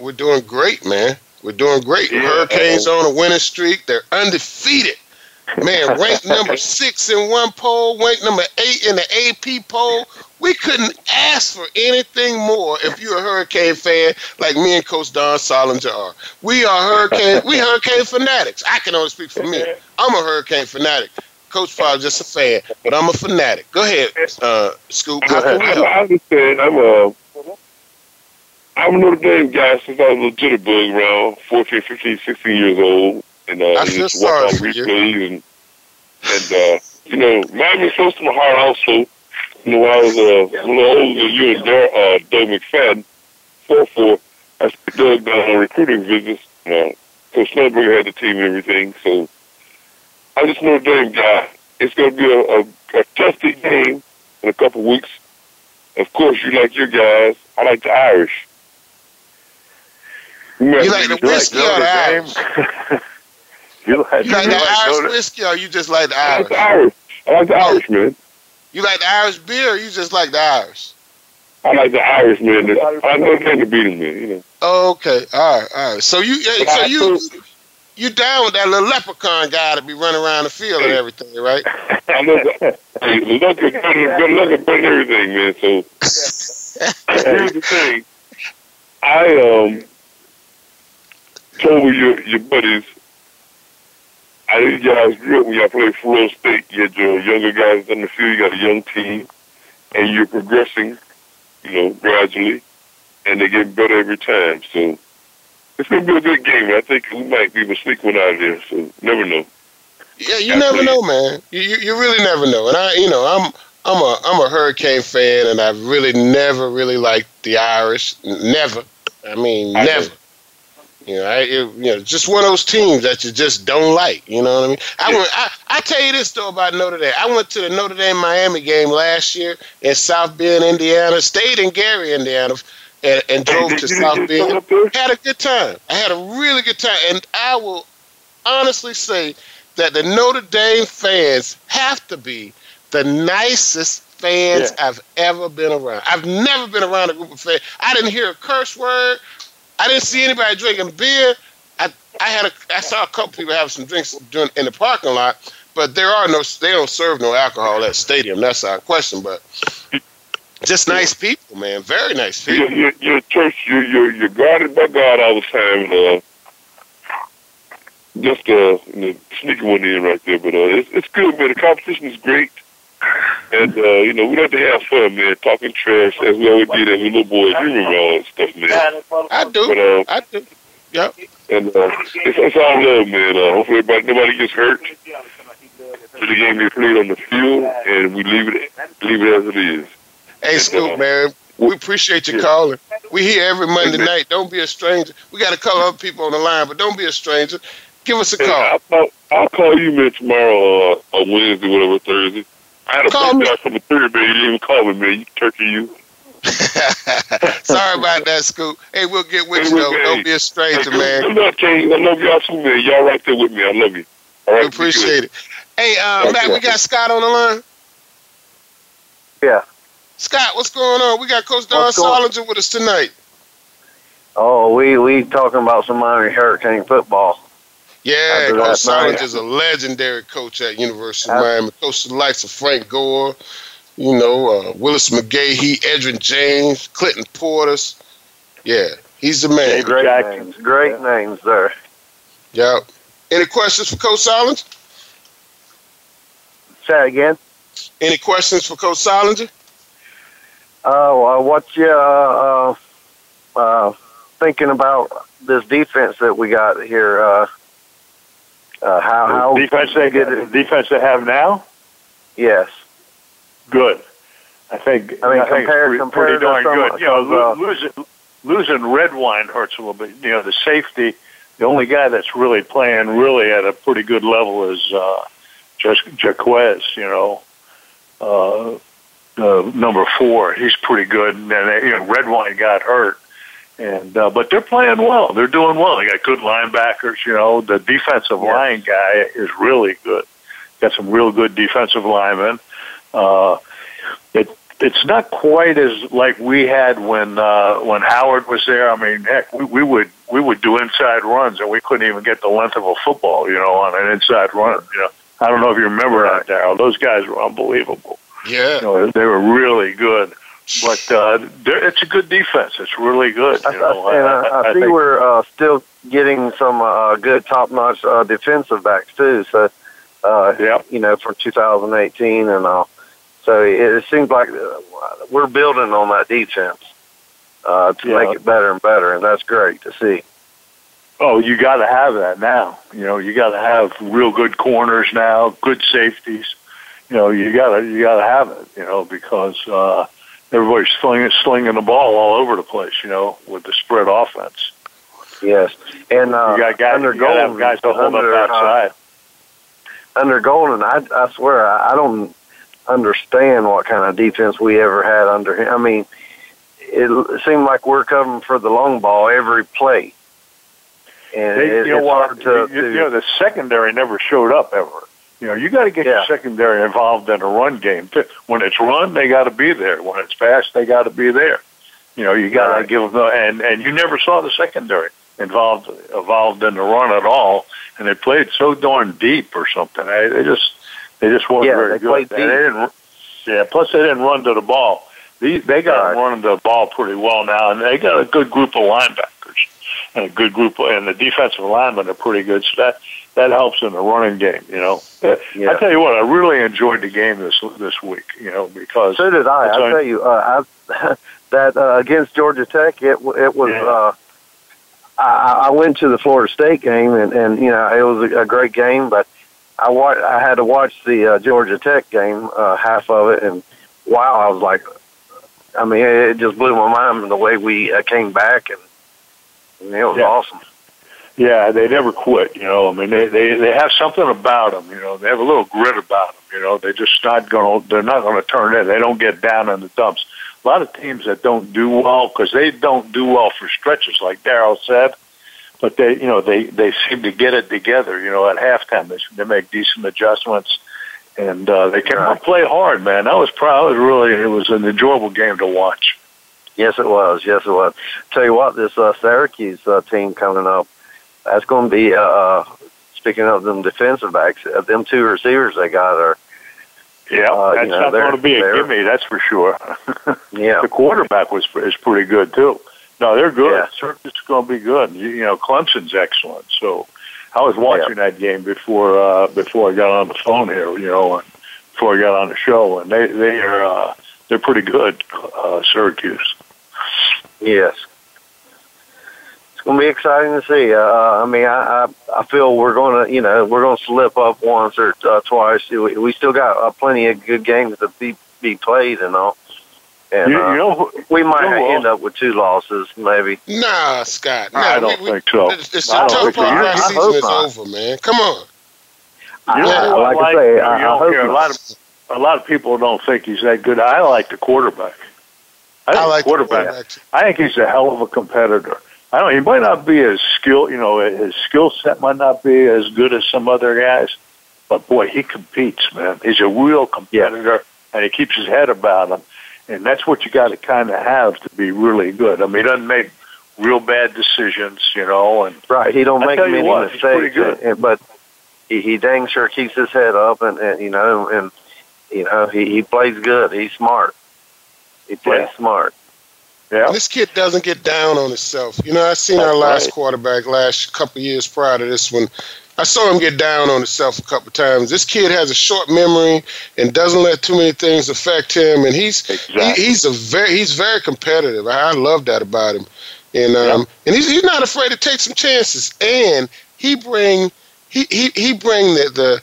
We're doing great, man. We're doing great. Yeah. Hurricanes on a winning streak. They're undefeated. Man, ranked number six in one poll, ranked number eight in the AP poll. We couldn't ask for anything more if you're a Hurricane fan like me and Coach Don Soldinger are. We are Hurricane, we Hurricane fanatics. I can only speak for me. I'm a Hurricane fanatic. Coach Fowler's just a fan, but I'm a fanatic. Go ahead, uh, Scoop. How can we help? I understand. I'm a I'm a Notre Dame guy since I was a jitterbug around 14, 15, 16 years old. And uh, I feel sorry for you. And, and uh, you know, Miami close to my heart also. You know, I was uh, a little older than you and Dar- uh, Doug McFadden, 4-4, I took Doug down on recruiting visits. Coach Schnellenberger had the team and everything. So I'm just a Notre Dame guy. It's going to be a, a, a testy game in a couple weeks. Of course, you like your guys. I like the Irish. You, you like the whiskey like or the Irish? you like, you like the like Irish whiskey or you just like the Irish? I like the Irish. I like the Irish, man. You like the Irish beer or you just like the Irish? I like the Irish, man. I know they can beat them, man. You know. Okay, all right, all right. So you, so you, you down with that little leprechaun guy to be running around the field and everything, right? I know that. Hey, look at good looking better everything, man. So here's the thing. I um told your your buddies, I think you guys grew up when y'all played Florida State. You had your younger guys on the field. You got a young team, and you're progressing, you know, gradually, and they get better every time. So it's gonna be a good game. I think we might be able to sneak one out of there. So never know. Yeah, you never know, man. You, you really never know. And I, you know, I'm I'm a I'm a Hurricane fan, and I've really never really liked the Irish. Never. I mean, I never. Know. You know, I, it, you know, just one of those teams that you just don't like. You know what I mean? I went. I, I tell you this though about Notre Dame. I went to the Notre Dame Miami game last year in South Bend, Indiana. Stayed in Gary, Indiana, and, and drove to South Bend. Had a good time. I had a really good time, and I will honestly say that the Notre Dame fans have to be the nicest fans yeah. I've ever been around. I've never been around a group of fans. I didn't hear a curse word. I didn't see anybody drinking beer. I, I had a, I saw a couple people have some drinks during, in the parking lot, but there are no, they don't serve no alcohol at stadium. That's our question, but just nice people, man. Very nice people. You're, you're, church. You're, you're you're guarded by God all the time. Uh, just uh, you know, sneaking one in right there, but uh, it's, it's good, man. The competition is great, and uh, you know we like to have fun, man. Talking trash as we always did as we little boys. You remember all that stuff, man. I do. But, uh, I do. Yep. And uh, it's, it's all love, man. Uh, hopefully, everybody, nobody gets hurt. So the game gets played on the field, and we leave it leave it as it is. Hey, Scoop, man. We appreciate you calling. We here every Monday night. Don't be a stranger. We got a couple other people on the line, but don't be a stranger. Give us a call. I'll, call, I'll call you, man, tomorrow uh, on Wednesday, whatever, Thursday. I had a call birthday from the third, man. You didn't even call me, man. You turkey, you. Sorry about that, Scoop. Hey, we'll get with hey, you, though. Hey, Don't be a stranger, hey, man. I'm not. I love y'all too, man. Y'all right there with me. I love you. All right, we appreciate it. Hey, uh, Matt, we got Scott on the line. Yeah. Scott, what's going on? We got Coach Don Soldinger with us tonight. Oh, we we talking about some Miami Hurricane football. Yeah, Coach Soldinger is a legendary coach at University of Miami. Coach the likes of Frank Gore, you know, uh, Willis McGahee, Edgerrin James, Clinton Portis. Yeah, he's the man. Great names. Great yeah. names there. Yep. Any questions for Coach Soldinger? Say again. Any questions for Coach Soldinger? Uh, well, what you uh, uh, uh, thinking about this defense that we got here? Uh, uh, how how defense they get defense they have now? Yes. Good. I think. I mean, I think compared, pretty, pretty darn some, good. You know, uh, losing losing Redwine hurts a little bit. You know, the safety. The only guy that's really playing really at a pretty good level is uh, just Jaquez. You know, uh, uh, number four. He's pretty good. And then you know, Redwine got hurt, and uh, but they're playing well. They're doing well. They got good linebackers. You know, the defensive yeah. line guy is really good. Got some real good defensive linemen. Uh, it it's not quite as like we had when uh, when Howard was there. I mean, heck, we, we would we would do inside runs, and we couldn't even get the length of a football, you know, on an inside run. You know, I don't know if you remember that, Darryl. Those guys were unbelievable. Yeah, you know, they were really good. But uh, it's a good defense. It's really good. You know? and I, I, I see think, we're uh, still getting some uh, good top-notch uh, defensive backs too. So, uh, yeah, you know, for 2018 and all. So it, it seems like uh, we're building on that defense uh, to yeah. make it better and better, and that's great to see. Oh, you got to have that now. You know, you got to have real good corners now, good safeties. You know, you got to you got to have it. You know, because uh, everybody's slinging slinging the ball all over the place. You know, with the spread offense. Yes, and uh, you got guys, under you Golden, guys to hold under, up outside. Uh, under Golden, I I swear I, I don't understand what kind of defense we ever had under him. I mean, it seemed like we're covering for the long ball every play. And they, it, you know it's hard to, you, you know, the secondary never showed up ever. You know, you got to get yeah. your secondary involved in a run game. Too. When it's run, they got to be there. When it's fast, they got to be there. You know, you got to right. give them the, and and you never saw the secondary involved involved in the run at all, and they played so darn deep or something. They, they just they just wasn't yeah, very they good. Deep. They didn't. Yeah. Plus, they didn't run to the ball. They they got right. running the ball pretty well now, and they got a good group of linebackers and a good group, of, and the defensive linemen are pretty good. So that that helps in the running game. You know, yeah. I tell you what, I really enjoyed the game this this week. You know, because so did I. I tell you, uh, I, that uh, against Georgia Tech, it it was. Yeah. Uh, I, I went to the Florida State game, and and you know it was a, a great game, but I wa- I had to watch the uh, Georgia Tech game, uh, half of it, and wow, I was like, I mean, it, it just blew my mind the way we uh, came back, and, and it was Yeah. awesome. Yeah, they never quit. You know, I mean, they they they have something about them. You know, they have a little grit about them. You know, they're just not going. They're not going to turn in. They don't get down in the dumps. A lot of teams that don't do well because they don't do well for stretches, like Darryl said. But they, you know, they they seem to get it together. You know, at halftime they they make decent adjustments, and uh, they can Right. play hard. Man, that was proud. It was really it was an enjoyable game to watch. Yes, it was. Yes, it was. Tell you what, this uh, Syracuse uh, team coming up, that's going to be uh, uh, speaking of them defensive backs, uh, them two receivers they got are. Yeah, uh, that's you know, not going to be a gimme, that's for sure. Yeah. the quarterback was is pretty good too. No, they're good. Yeah. Circus is going to be good. You, you know, Clemson's excellent. So, I was watching that game before uh, before I got on the phone here. You know, and before I got on the show, and they they are uh, they're pretty good. Uh, Syracuse. Yes. It's going to be exciting to see. Uh, I mean, I, I I feel we're going to, you know, we're going to slip up once or uh, twice. We, we still got uh, plenty of good games to be be played and all. And You- uh, you know- we might you know, end up with two losses, maybe. Nah, Scott. Nah, I don't we, we, think so. It's, it's I don't tough think so. part of I our season not. is over, man. Come on. You know, I- who like I say, I- I hope hear a lot of a lot of people don't think he's that good. I like the quarterback. I I like the quarterback. quarterback. I think he's a hell of a competitor. I don't. He might not be as skill. You know, his skill set might not be as good as some other guys, but boy, he competes, man. He's a real competitor, and he keeps his head about him. And that's what you got to kind of have to be really good. I mean, he doesn't make real bad decisions, you know, and Right. He don't I make many what, he's mistakes, good. and- but he, he dang sure keeps his head up, and, and you know, and you know, he he plays good. He's smart. He plays Yeah. smart. Yeah. This kid doesn't get down on himself. You know, I seen That's our last right. quarterback last couple years prior to this one. I saw him get down on himself a couple times. This kid has a short memory and doesn't let too many things affect him. And he's Exactly. he, he's a very he's very competitive. I, I love that about him. And um and he's he's not afraid to take some chances. And he bring he he, he bring the the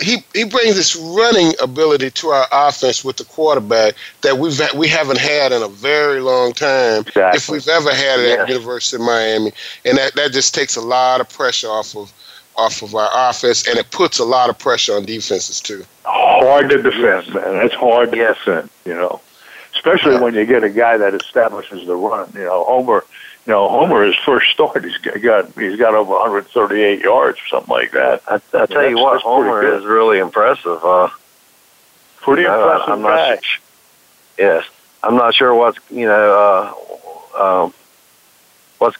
he he brings this running ability to our offense with the quarterback that we've had, we haven't had in a very long time, Exactly. if we've ever had it at University of Miami, and that, that just takes a lot of pressure off of off of our offense, and it puts a lot of pressure on defenses too. hard to defend, man. That's hard to Yes. defend, you know. Especially when you get a guy that establishes the run. You know, Homer. You know, Homer his first start, he's got he's got over 138 yards or something like that. I, I tell That's- you what, Homer is really impressive. Uh, Pretty you know, impressive I'm not guy. su- Yes, I'm not sure what's you know uh, um, what's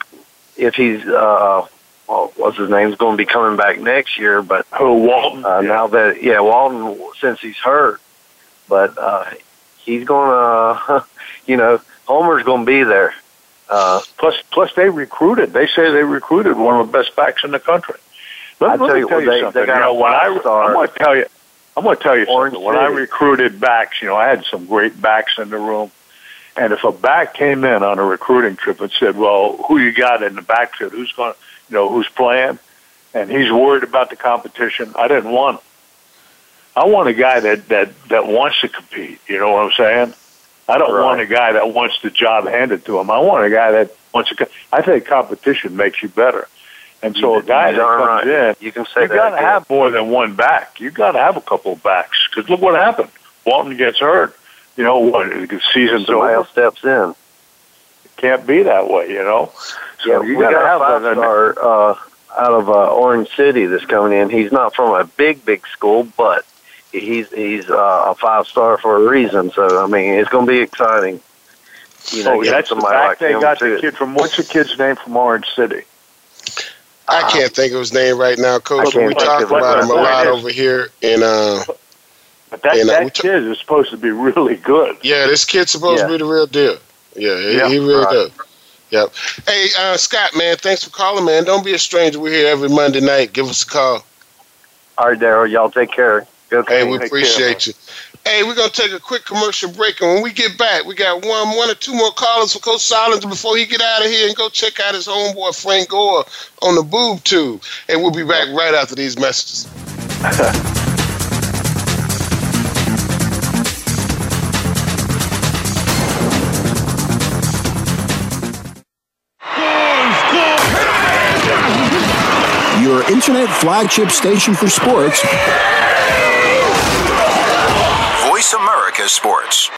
if he's uh, well, what's his name's going to be coming back next year, but Oh, Walton. uh, yeah. now that yeah, Walton since he's hurt, but uh, he's going to you know Homer's going to be there. Uh, Plus, plus they recruited. They say they recruited one of the best backs in the country. Let, I let tell me you tell you they- something. they got you know, when I, five-star I'm going to tell you, I'm going to tell you Orange something. When I recruited backs, you know, I had some great backs in the room. And if a back came in on a recruiting trip and said, "Well, who you got in the backfield? Who's going? to You know, who's playing?" and he's worried about the competition, I didn't want him. I want a guy that that that wants to compete. You know what I'm saying? I don't Right. want a guy that wants the job handed to him. I want a guy that wants to. I think competition makes you better. And so a guy that comes right. in, You can say that. you got to have more than one back. You got to have a couple of backs because look what happened. Walton gets hurt. You know what? Season's somebody over. steps in. It can't be that way. You know. So Yeah, you we got to have a five star uh, out of uh, Orange City that's coming in. He's not from a big, big school, but he's he's uh, a five star for a reason. So I mean, it's going to be exciting. You know, oh, getting that's the somebody back like they got too. the kid from. What's the kid's name from Orange City? I can't think of his name right now, Coach. can't We talk of it about him a lot now. over here, and uh, But that, And, uh, that we t- kid is supposed to be really good. yeah, this kid's supposed Yeah. to be the real deal. Yeah, he, he really right. does. Yep. Hey, uh, Scott, man, thanks for calling, man. Don't be a stranger. We're here every Monday night. Give us a call. All right, Darryl, y'all take care. Go Hey, Kings. we Take appreciate you. Hey, we're gonna take a quick commercial break, and when we get back, we got one, one or two more callers for Coach Silence before he get out of here and go check out his homeboy Frank Gore on the boob tube. And we'll be back right after these messages. Your internet flagship station for sports. America Sports.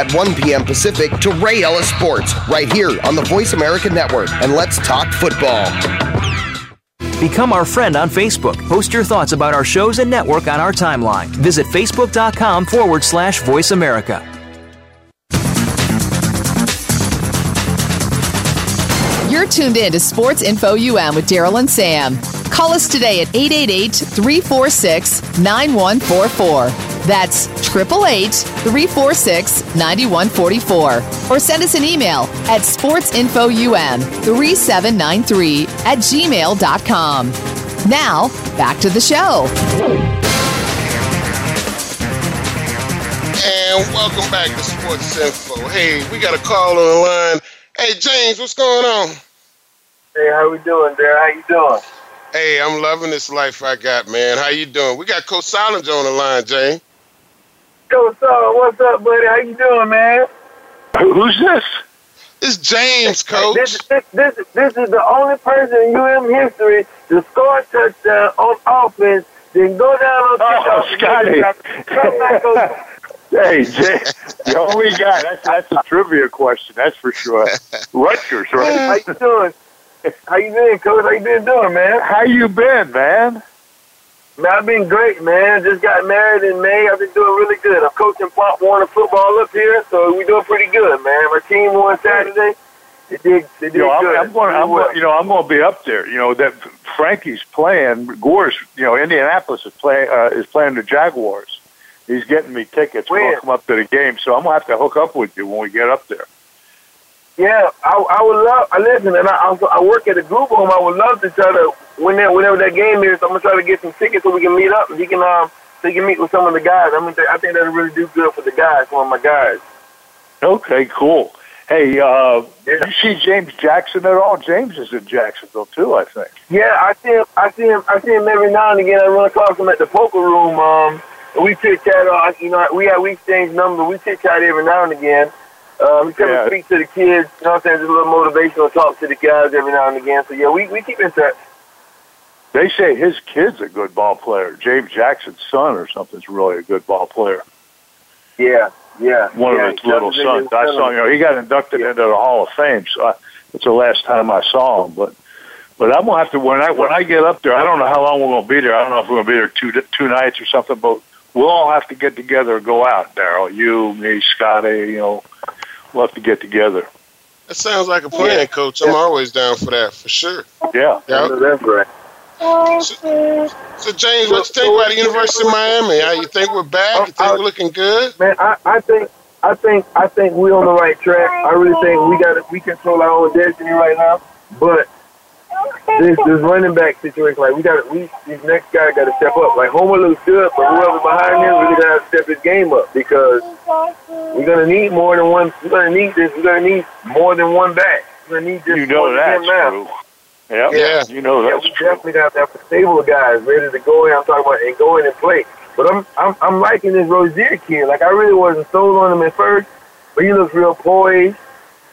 1 p.m. Pacific to Ray Ellis Sports right here on the Voice America Network. And let's talk football. Become our friend on Facebook. Post your thoughts about our shows and network on our timeline. Visit facebook.com forward slash voice America. You're tuned in to Sports Info UM with Darryl and Sam. Call us today at 888 346 9144. That's 888 346 9144. Or send us an email at sportsinfoum3793 at gmail.com. Now, back to the show. And welcome back to Sports Info. Hey, we got a call on the line. Hey, James, what's going on? Hey, how we doing, there? How you doing? Hey, I'm loving this life I got, man. How you doing? We got Coach Soldinger on the line, James. Coach Soldinger, what's up, buddy? How you doing, man? Who's this? It's James, Coach. This, this, this, this is the only person in UM history to score a touchdown on offense, then go down on Oh, Scotty. Hey, Jay, the only guy. That's that's a trivia question. That's for sure. Rutgers, right? How you doing? How you been, Coach? How you been doing, man? How you been, man? Man, I've been great, man. Just got married in May. I've been doing really good. I'm coaching Pop Warner football up here, so we're doing pretty good, man. My team won Saturday. They did. They did You know, I'm, good. I'm going. I'm. You know, I'm going to be up there. You know that Frankie's playing. Gore's. You know, Indianapolis is playing. Uh, is playing the Jaguars. He's getting me tickets. We'll come up to the game, so I'm gonna have to hook up with you when we get up there. Yeah, I, I would love. I listen, and I, I I work at a group home. I would love to try to when that whenever that game is. I'm gonna try to get some tickets so we can meet up. And he can um so he can meet with some of the guys. I mean, I think that'll really do good for the guys. Some of my guys. Okay, cool. Hey, uh, did you see James Jackson at all? James is in Jacksonville too, I think. Yeah, I see him. I see him. I see him every now and again. I run across him at the poker room. Um, we chit chat. Uh, you know, we have we exchange numbers. We chit chat every now and again. Um, we come Yeah. and speak to the kids. You know what I'm saying? Just a little motivational talk to the guys every now and again. So yeah, we we keep in touch. They say his kid's a good ball player. James Jackson's son or something's really a good ball player. Yeah, yeah. One yeah, of his little sons. I saw, you know, he got inducted into the Hall of Fame, so I, it's the last time I saw him. But but I'm gonna have to when I when I get up there. I don't know how long we're gonna be there. I don't know if we're gonna be there two two nights or something. But we'll all have to get together and go out. Darryl, you, me, Scotty. You know, we'll have to get together. That sounds like a plan, Coach. I'm always down for that, for sure. Yeah. Yeah. That's right. So, so James, what you think about the University of Miami? How you think we're back? You think we're looking good? Man, I, I think I think I think we're on the right track. I really think we got we control our own destiny right now. But this this running back situation, like we got to we this next guy got to step up. Like Homer looks good, but whoever behind him really got to step his game up because we're gonna need more than one. We're gonna need this. We're gonna need more than one back. We're gonna need just You know more than that's true. Yep. Yeah. You know Yeah, that's we true. definitely got to have a stable of guys ready to go in. I'm talking about and go in and play. But I'm I'm I'm liking this Rosier kid. Like I really wasn't sold on him at first, but he looks real poised.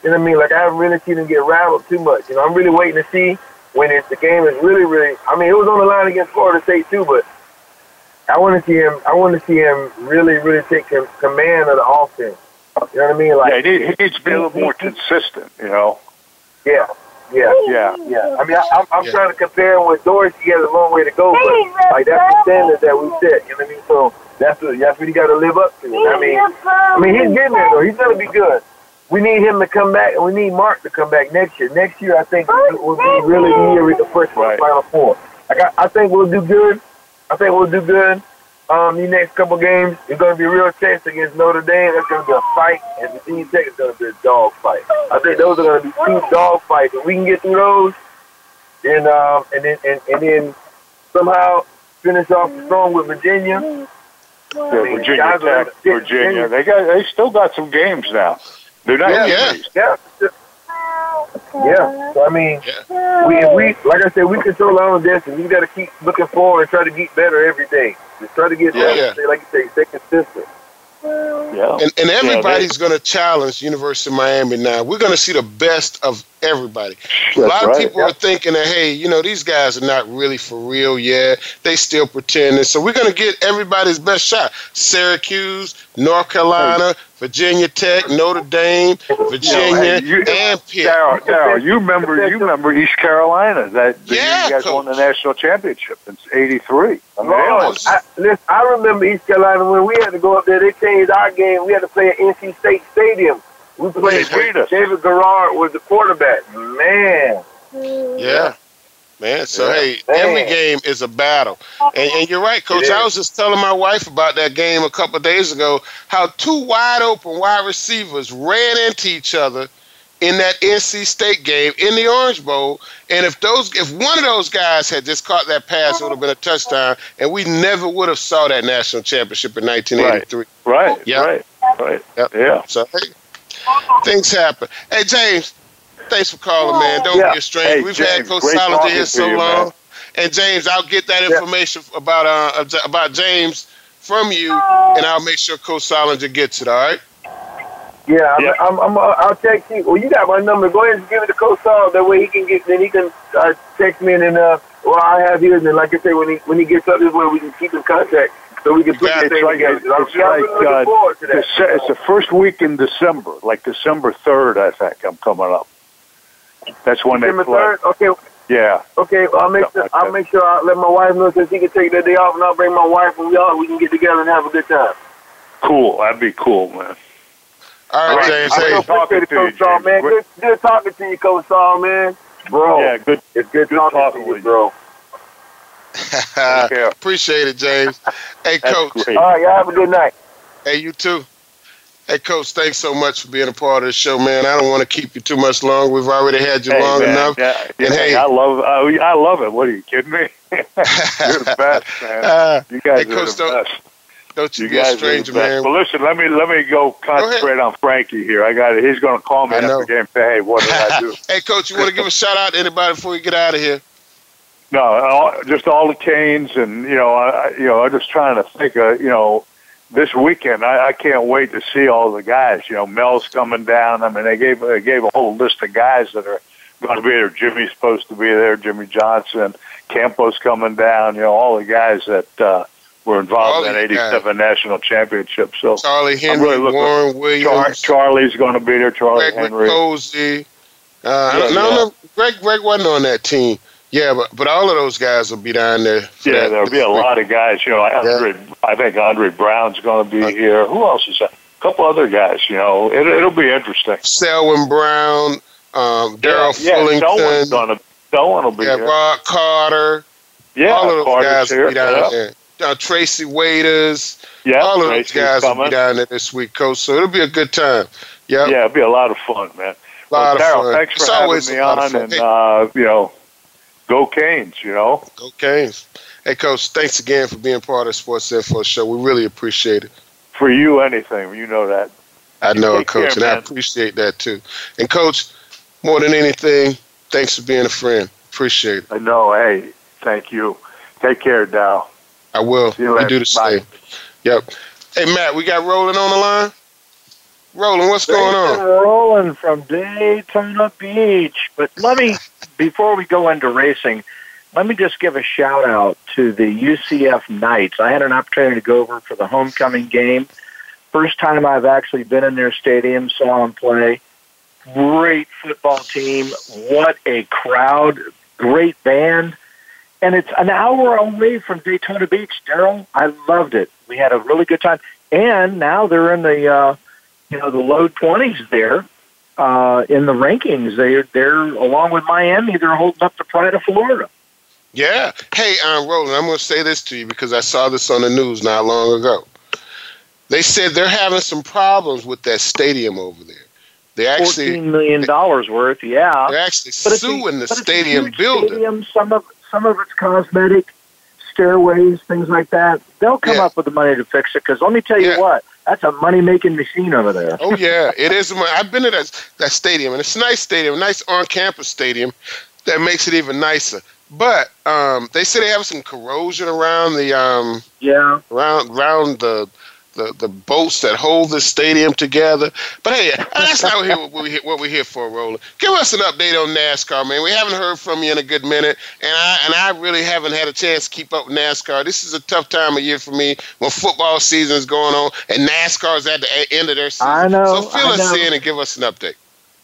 You know what I mean? Like I haven't really seen him get rattled too much. You know, I'm really waiting to see when it, the game is really, really. I mean, it was on the line against Florida State too, but I want to see him. I want to see him really, really take com- command of the offense. You know what I mean? Like yeah, he, need- he needs to be a little more consistent. You know. yeah, Yeah, yeah, yeah. I mean, I, I'm, I'm yeah. trying to compare him with Dorsey. He has a long way to go, but like that's the standard that we set. You know what I mean? So that's what that's what he got to live up to. I mean, I mean, he's getting there though. He's gonna be good. We need him to come back, and we need Mark to come back next year. Next year, I think will be really near the year we can push for Final Four. Like I, I think we'll do good. I think we'll do good. Um, these next couple games, it's going to be a real test against Notre Dame. It's going to be a fight, and Virginia Tech is going to be a dog fight. I think those are going to be two dog fights. If we can get through those, then um, and then and, and then somehow finish off strong with Virginia. Yeah, I mean, Virginia Tech, Virginia. They got they still got some games now. They're not yeah, yeah, yeah. Yeah. So I mean, yeah. we we like I said, we control our own destiny. We got to keep looking forward and try to get better every day. Just try to get yeah, better. Yeah. Like you say, stay consistent. Yeah. And, and everybody's yeah, going to challenge University of Miami now. We're going to see the best of everybody. That's a lot of people yep. are thinking that, hey, you know, these guys are not really for real yet. They still pretending. So we're going to get everybody's best shot. Syracuse, North Carolina, Virginia Tech, Notre Dame, Virginia, you, and Pitt. Darryl, Darryl, you remember you remember East Carolina that the yeah, you guys coach. won the national championship in '83. I, mean, oh, I, listen, I remember East Carolina when we had to go up there. They changed our game. We had to play at NC State Stadium. We played. David Garrard was the quarterback. Man. Yeah. Man, so yeah. hey, Man. every game is a battle, and, and you're right, Coach. I was just telling my wife about that game a couple days ago. How two wide open wide receivers ran into each other in that NC State game in the Orange Bowl, and if those, if one of those guys had just caught that pass, it would have been a touchdown, and we never would have saw that national championship in 1983. Right. Right. Yep. Right. Right. Yep. Yeah. So hey, things happen. Hey, James thanks for calling, man. Don't yeah. be a stranger. Hey, We've James, had Coach Soldinger here so you, long. Man. And James, I'll get that information yeah. about uh, about James from you, and I'll make sure Coach Soldinger gets it. All right. Yeah, I'm, yeah. I'm, I'm, I'll text you. Well, you got my number. Go ahead and give it to Coach Sol. That way he can get. Then he can uh, text me, and then uh, well, I have his. And then, like I say, when he when he gets up this way, we can keep in contact. So we can put yeah, it's like, together. It's, it's like uh, it's the first week in December, like December third. I think I'm coming up. That's when December they play. 3rd? Okay. Yeah. Okay, well, I'll make sure, like I'll make sure I let my wife know so she can take that day off, and I'll bring my wife, and we all we can get together and have a good time. Cool. That'd be cool, man. All right, James. Hey, I talking to Coach you, Sol, man. Good, good talking to you, Coach Sol, man. Bro. Yeah, good. It's good, good talking, talking to you, bro. Appreciate it, James. Hey, That's Coach. Great. All right, y'all have a good night. Hey, you too. Hey, Coach, thanks so much for being a part of the show, man. I don't want to keep you too much longer. We've already had you hey, long man, enough. Yeah, yeah, and hey, I love, uh, I love it. What are you kidding me? You're the best, man. Uh, you guys hey, are Coach, the don't, best. Don't you, you be a stranger, man. Well, listen, let me let me go concentrate go on Frankie here. I got it. He's going to call me after the game. Say, hey, what did I do? hey, Coach, you want to give a shout out to anybody before we get out of here? No, all, just all the canes, and you know, I, you know, I'm just trying to think of, you know, this weekend, I, I can't wait to see all the guys. You know, Mel's coming down. I mean, they gave they gave a whole list of guys that are going to be there. Jimmy's supposed to be there. Jimmy Johnson, Campos coming down. You know, all the guys that uh, were involved in that '87 national championship. So Charlie Henry, really looking, Warren Williams, Char- Charlie's going to be there. Charlie Greg Henry, Cozy. Uh, yeah, no, yeah. no, Greg Greg wasn't on that team. Yeah, but but all of those guys will be down there. Yeah, there'll be a lot of guys. You know, Andre, yeah. I think Andre Brown's going to be uh, here. Who else is that? A couple other guys. You know, it, it'll be interesting. Selwyn Brown, um, Daryl yeah, Fullington. Yeah, Selwyn's gonna, Selwyn will be yeah, here. Rod Carter. Yeah, all of those Carter's guys here. will be down yeah. there. Uh, Tracy Waiters. Yeah, all of Tracy's those guys coming. will be down there this week, Coach. So it'll be a good time. Yep. Yeah, it'll be a lot of fun, man. A lot well, of Darryl, fun. thanks for it's having me on, and uh, you know, go Canes, you know. Go Canes. Hey, Coach, thanks again for being part of the Sports Info Show. We really appreciate it. For you, anything. You know that. I know Take it, Coach, care, and I appreciate that too. And, Coach, more than anything, thanks for being a friend. Appreciate it. I know. Hey, thank you. Take care, Dow. I will. See you You do the Bye. same. Yep. Hey, Matt, we got Roland on the line? Roland, what's going on? Roland from Daytona Beach. But let me, before we go into racing, let me just give a shout out to the UCF Knights. I had an opportunity to go over for the homecoming game. First time I've actually been in their stadium, saw them play. great football team. What a crowd. Great band. And it's an hour away from Daytona Beach, Darryl. I loved it. We had a really good time. And now they're in the, uh, you know, the low 20s there uh, in the rankings. They're, they're, along with Miami, they're holding up the pride of Florida. Yeah. Hey, um, Roland, I'm going to say this to you because I saw this on the news not long ago. They said they're having some problems with that stadium over there. They actually fourteen million dollars worth. Yeah, they're actually suing a, the stadium builder. Stadium, some of some of it's cosmetic, stairways, things like that. They'll come yeah. up with the money to fix it. Because let me tell you yeah. what, that's a money making machine over there. oh yeah, it is. I've been to that that stadium, and it's a nice stadium, a nice on campus stadium that makes it even nicer. But um, they say they have some corrosion around the um, yeah around around the the, the boats that hold the stadium together. But hey, that's not what we're, here, what we're here for, Roland. Give us an update on NASCAR, man. We haven't heard from you in a good minute, and I and I really haven't had a chance to keep up with NASCAR. This is a tough time of year for me when football season is going on and NASCAR is at the end of their season. I know. So fill I us know. in and give us an update.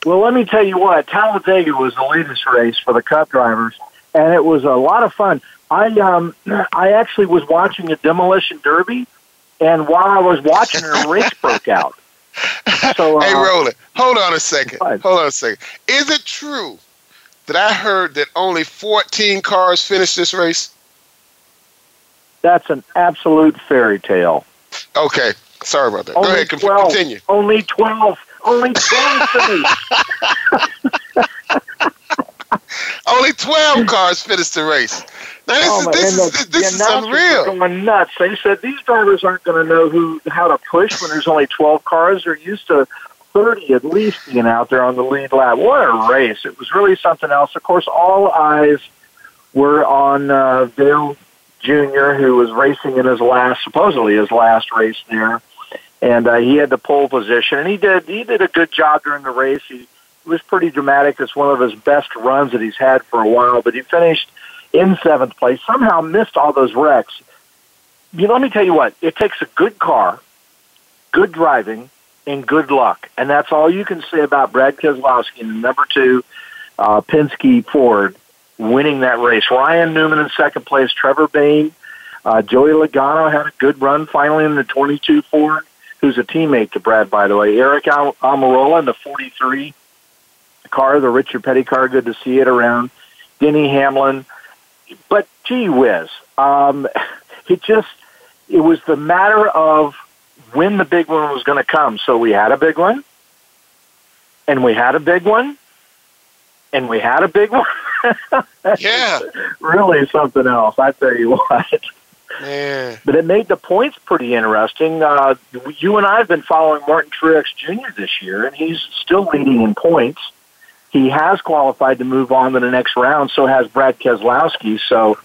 Well, let me tell you what. Talladega was the latest race for the Cup drivers, and it was a lot of fun. I um I actually was watching a demolition derby and while I was watching her, a race broke out. So, uh, hey, Roland, hold on a second. Hold on a second. Is it true that I heard that only 14 cars finished this race? That's an absolute fairy tale. Okay, sorry about that. Only Go ahead, 12, continue. Only 12. Only 12 Only 12 cars finished the race. Now, this oh, is, this is, the, this is unreal. Going nuts. They said these drivers aren't going to know who how to push when there's only 12 cars. They're used to 30 at least being out there on the lead lap. What a race! It was really something else. Of course, all eyes were on uh, Dale Jr., who was racing in his last, supposedly his last race there, and uh, he had the pole position, and he did he did a good job during the race. He was pretty dramatic. It's one of his best runs that he's had for a while, but he finished in seventh place, somehow missed all those wrecks. You know, let me tell you what, it takes a good car, good driving, and good luck. And that's all you can say about Brad Keselowski and number two, uh, Penske Ford winning that race. Ryan Newman in second place, Trevor Bayne, uh, Joey Logano had a good run finally in the 22 Ford, who's a teammate to Brad, by the way. Aric Al- Almirola in the 43 car, the Richard Petty car, good to see it around. Denny Hamlin, but gee whiz, um, it just it was the matter of when the big one was going to come. So we had a big one, and we had a big one, and we had a big one. yeah, really something else. I tell you what. Man. But it made the points pretty interesting. Uh, you and I have been following Martin Truex Jr. this year, and he's still leading in points. He has qualified to move on to the next round. So has Brad Keselowski. So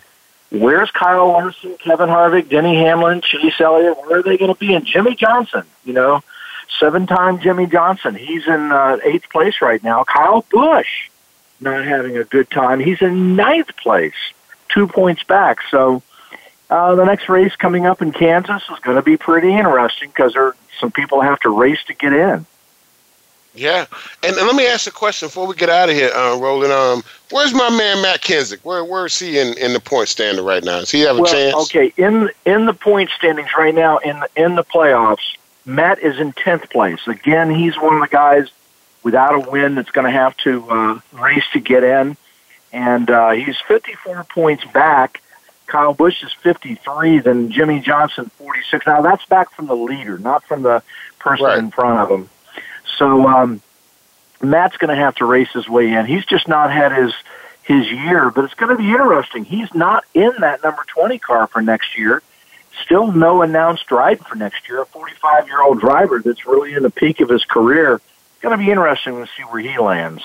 where's Kyle Larson, Kevin Harvick, Denny Hamlin, Chase Elliott? Where are they going to be? And Jimmie Johnson, you know, seven-time Jimmie Johnson. He's in uh, eighth place right now. Kyle Busch not having a good time. He's in ninth place, two points back. So uh, the next race coming up in Kansas is going to be pretty interesting because there some people have to race to get in. Yeah, and, and, let me ask a question before we get out of here, uh, Roland. Um, where's my man Matt Kenseth? Where where is he in, in the point standing right now? Does he have a well, chance? Okay, in in the point standings right now in the, in the playoffs, Matt is in tenth place. Again, he's one of the guys without a win that's going to have to uh, race to get in, and uh, he's fifty four points back. Kyle Busch is fifty three, then Jimmie Johnson forty six. Now that's back from the leader, not from the person right. in front of him. So um, Matt's going to have to race his way in. He's just not had his his year, but it's going to be interesting. He's not in that number twenty car for next year. Still no announced ride for next year. A forty-five year old driver that's really in the peak of his career. It's going to be interesting to see where he lands.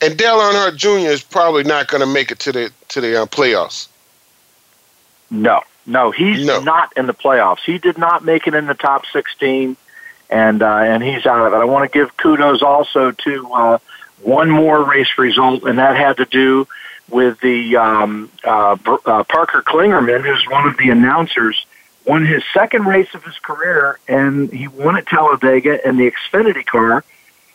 And Dale Earnhardt Jr. is probably not going to make it to the to the uh, playoffs. No, no, he's no. not in the playoffs. He did not make it in the top sixteen and uh, and he's out of it. I want to give kudos also to uh, one more race result, and that had to do with the um, uh, uh, Parker Kligerman, who's one of the announcers, won his second race of his career, and he won at Talladega in the Xfinity car.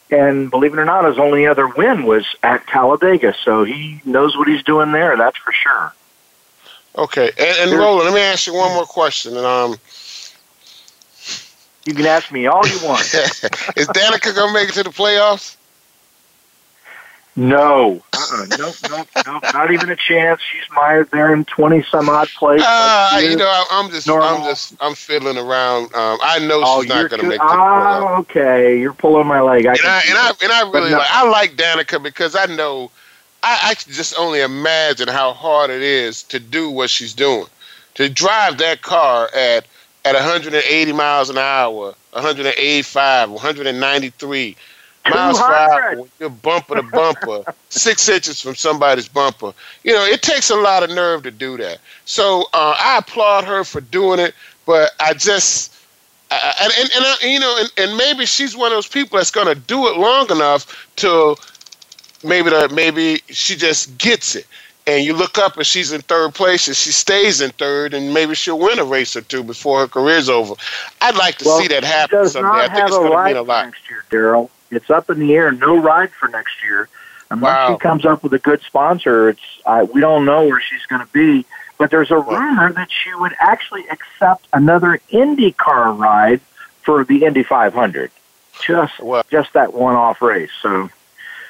And believe it or not, his only other win was at Talladega. So he knows what he's doing there. That's for sure. Okay, and, and Roland, let me ask you one more question. And um, you can ask me all you want. Is Danica gonna make it to the playoffs? No, uh-uh. nope, nope, nope, not even a chance. She's mired there in twenty some odd place. Ah, uh, you know, I, am just, normal. I'm just, I'm fiddling around. Um, I know oh, she's not going to make. Ah, okay, you're pulling my leg. I and, I, and I, and I really no. like, I like Danica because I know, I, I can just only imagine how hard it is to do what she's doing, to drive that car at at 180 miles an hour, 185, 193 miles per hour you're bumper to bumper, six inches from somebody's bumper. You know, it takes a lot of nerve to do that. So uh, I applaud her for doing it, but I just. Uh, and and, and I, you know, and, and maybe she's one of those people that's going to do it long enough to maybe that maybe she just gets it and you look up and she's in third place and she stays in third and maybe she'll win a race or two before her career's over. I'd like to well, see that happen does someday. Not I think have it's going to mean a lot. Next year, Darryl. It's up in the air. No ride for next year. Unless wow. she comes up with a good sponsor, it's uh, we don't know where she's going to be. But there's a rumor that she would actually accept another IndyCar ride for the Indy 500. Just just that one-off race. So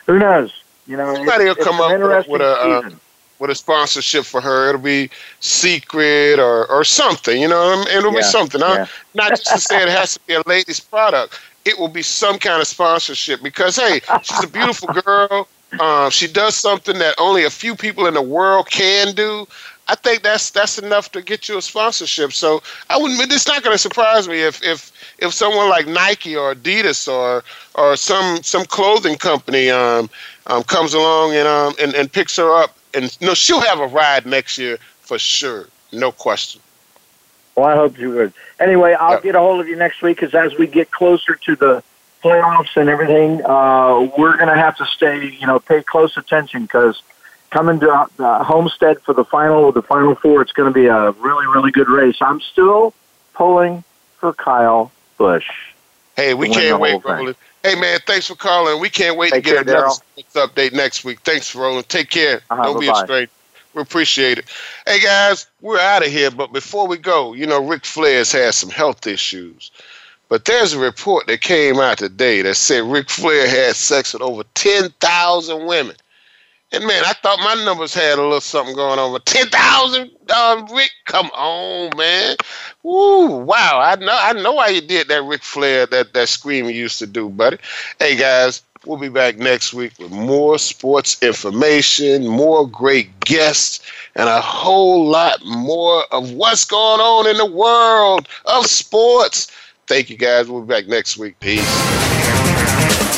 who knows? You know, somebody will come up with a. With a sponsorship for her. It'll be secret or, or something, you know, it'll yeah, be something. Yeah. Not just to say it has to be a ladies product. It will be some kind of sponsorship because, hey, she's a beautiful girl. Uh, she does something that only a few people in the world can do. I think that's that's enough to get you a sponsorship. So I wouldn't. It's not going to surprise me if if if someone like Nike or Adidas or or some some clothing company um, um comes along and um and, and picks her up and no, she'll have a ride next year for sure, no question. Well, I hope you would. Anyway, I'll get a hold of you next week because as we get closer to the playoffs and everything, uh, we're going to have to stay, you know, pay close attention because coming to uh, Homestead for the final the Final Four, it's going to be a really, really good race. I'm still pulling for Kyle Busch. Hey, we can't wait. Hey, man, thanks for calling. We can't wait Take to get care, another update next week. Thanks, Roland. Take care. Uh-huh, Don't be bye-bye. a stranger. We appreciate it. Hey, guys, we're out of here. But before we go, you know, Ric Flair's had some health issues. But there's a report that came out today that said Ric Flair had sex with over 10,000 women. And man, I thought my numbers had a little something going on. But 10,000, um, Ric, come on, man. Woo, wow. I know I know why you did that Ric Flair, that, that scream you used to do, buddy. Hey, guys, we'll be back next week with more sports information, more great guests, and a whole lot more of what's going on in the world of sports. Thank you, guys. We'll be back next week. Peace.